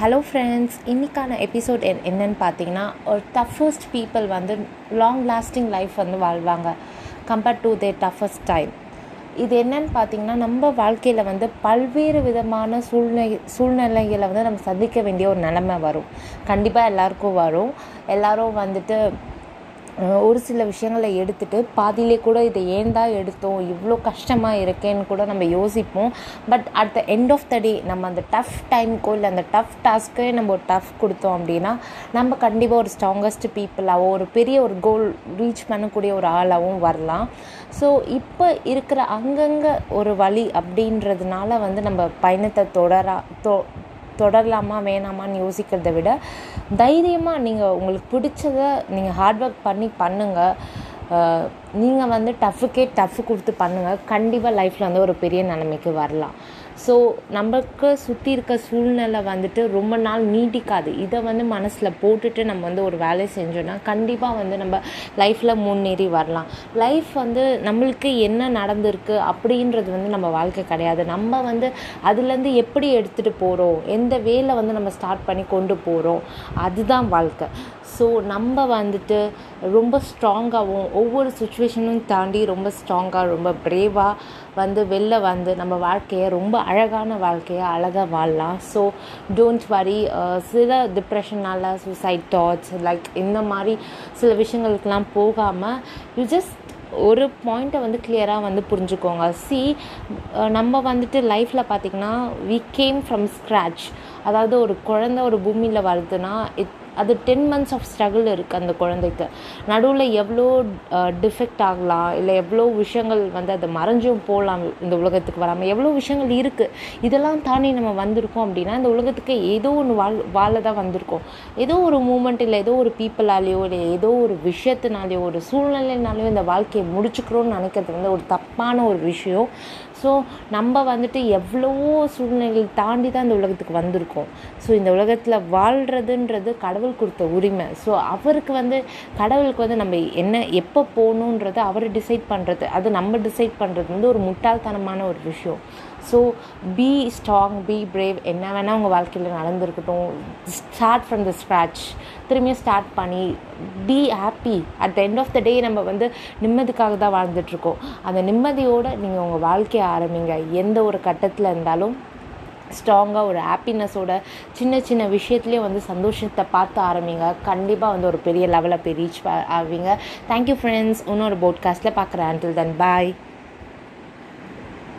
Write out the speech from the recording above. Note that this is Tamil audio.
ஹலோ ஃப்ரெண்ட்ஸ் இன்றைக்கான எபிசோட் என் என்னன்னு பார்த்தீங்கன்னா ஒரு டஃபஸ்ட் பீப்புள் வந்து லாங் லாஸ்டிங் லைஃப் வந்து வாழ்வாங்க compared to the toughest time இது என்னன்னு பார்த்தீங்கன்னா நம்ம வாழ்க்கையில் வந்து பல்வேறு விதமான சூழ்நிலை சூழ்நிலைகளை வந்து நம்ம சந்திக்க வேண்டிய ஒரு நிலமை வரும். கண்டிப்பாக எல்லாருக்கும் வரும். எல்லோரும் வந்துட்டு ஒரு சில விஷயங்களை எடுத்துட்டு பாதியிலே கூட இதை ஏன் தான் எடுத்தோம்? இவ்வளோ கஷ்டமாக இருக்கேன்னு கூட நம்ம யோசிப்போம். But at the end of the day நம்ம அந்த டஃப் டைமுக்கோ இல்லை அந்த டஃப் டாஸ்க்கே நம்ம ஒரு டஃப் கொடுத்தோம் அப்படின்னா நம்ம கண்டிப்பாக ஒரு ஸ்ட்ராங்கஸ்ட் பீப்புளாகவும் ஒரு பெரிய ஒரு கோல் ரீச் பண்ணக்கூடிய ஒரு ஆளாகவும் வரலாம். ஸோ இப்போ இருக்கிற அங்கங்கே ஒரு வழி அப்படின்றதுனால வந்து நம்ம பயணத்தை தொடரா தொ தொடரலாமா வேணாமான்னு யோசிக்கிறத விட தைரியமாக நீங்கள் உங்களுக்கு பிடிச்சத நீங்கள் ஹார்ட் ஒர்க் பண்ணி பண்ணுங்கள் நீங்கள் வந்து டஃப்புக்கே டஃப் கொடுத்து பண்ணுங்கள் கண்டிப்பாக லைஃப்பில் வந்து ஒரு பெரிய நிலைமைக்கு வரலாம். ஸோ நமக்கு சுற்றி இருக்க சூழ்நிலை வந்துட்டு ரொம்ப நாள் நீட்டிக்காது. இதை வந்து மனசில் போட்டுட்டு நம்ம வந்து ஒரு வேலையை செஞ்சோன்னா கண்டிப்பாக வந்து நம்ம லைஃப்பில் முன்னேறி வரலாம். லைஃப் வந்து நம்மளுக்கு என்ன நடந்திருக்கு அப்படின்றது வந்து நம்ம வாழ்க்கை கிடையாது. நம்ம வந்து அதுலேருந்து எப்படி எடுத்துகிட்டு போகிறோம் எந்த வேலை வந்து நம்ம ஸ்டார்ட் பண்ணி கொண்டு போகிறோம் அதுதான் வாழ்க்கை. ஸோ நம்ம வந்துட்டு ரொம்ப ஸ்ட்ராங்காகவும் ஒவ்வொரு சுச்சுவேஷனும் தாண்டி ரொம்ப ஸ்ட்ராங்காக ரொம்ப பிரேவாக வந்து வெளில வந்து நம்ம வாழ்க்கையை ரொம்ப அழகான வாழ்க்கையை அழகாக வாழலாம். ஸோ டோன்ட் வரி சில டிப்ரெஷனால் சூசைட் தாட்ஸ் லைக் இந்த மாதிரி சில விஷயங்களுக்கெல்லாம் போகாமல் யூ ஜஸ்ட் ஒரு பாயிண்ட்டை வந்து கிளியராக வந்து புரிஞ்சுக்கோங்க. சி நம்ம வந்துட்டு லைஃப்பில் பார்த்திங்கன்னா வி கேம் ஃப்ரம் ஸ்க்ராச் அதாவது ஒரு குழந்த ஒரு பூமியில் வருதுன்னா இட் அது டென் மந்த்ஸ் ஆஃப் ஸ்ட்ரகிள் இருக்குது அந்த குழந்தைக்கு. நடுவில் எவ்வளோ டிஃபெக்ட் ஆகலாம் இல்லை எவ்வளோ விஷயங்கள் வந்து அதை மறைஞ்சும் போகலாம் இந்த உலகத்துக்கு வராமல் எவ்வளோ விஷயங்கள் இருக்குது இதெல்லாம் தாண்டி நம்ம வந்திருக்கோம் அப்படின்னா இந்த உலகத்துக்கு ஏதோ ஒன்று வாழ் வாழ தான் வந்திருக்கோம். ஏதோ ஒரு மூமெண்ட் இல்லை ஏதோ ஒரு பீப்புளாலேயோ இல்லை ஏதோ ஒரு விஷயத்தினாலேயோ ஒரு சூழ்நிலைனாலேயோ இந்த வாழ்க்கையை முடிச்சுக்கிறோன்னு நினைக்கிறது வந்து ஒரு தப்பான ஒரு விஷயம். ஸோ நம்ம வந்துட்டு எவ்வளவோ சூழ்நிலைகள் தாண்டி தான் இந்த உலகத்துக்கு வந்திருக்கோம். ஸோ இந்த உலகத்தில் வாழ்கிறதுன்றது கடவுள் கொடுத்த உரிமை. ஸோ அவருக்கு வந்து கடவுளுக்கு வந்து நம்ம என்ன எப்போ போகணுன்றதை அவர் டிசைட் பண்ணுறது அது நம்ம டிசைட் பண்ணுறது வந்து ஒரு முட்டாள்தனமான ஒரு விஷயம். So be strong be brave என்ன வேணால் உங்கள் வாழ்க்கையில் நடந்திருக்கட்டும். ஸ்டார்ட் ஃப்ரம் த ஸ்க்ராட்ச் திரும்பியும் ஸ்டார்ட் பண்ணி be happy at the end of the day நம்ம வந்து நிம்மதிக்காக தான் வாழ்ந்துட்டுருக்கோம் அந்த நிம்மதியோடு நீங்கள் உங்கள் வாழ்க்கையை ஆரம்பிங்க. எந்த ஒரு கட்டத்தில் இருந்தாலும் ஸ்ட்ராங்காக ஒரு ஹாப்பினஸோட சின்ன சின்ன விஷயத்துலேயே வந்து சந்தோஷத்தை பார்த்து ஆரம்பிங்க. கண்டிப்பாக வந்து ஒரு பெரிய லெவலில் போய் ரீச் ஆவீங்க. தேங்க்யூ ஃப்ரெண்ட்ஸ் இன்னொரு போட்காஸ்ட்டில் பார்க்குறேன். அண்டில் தென் பாய்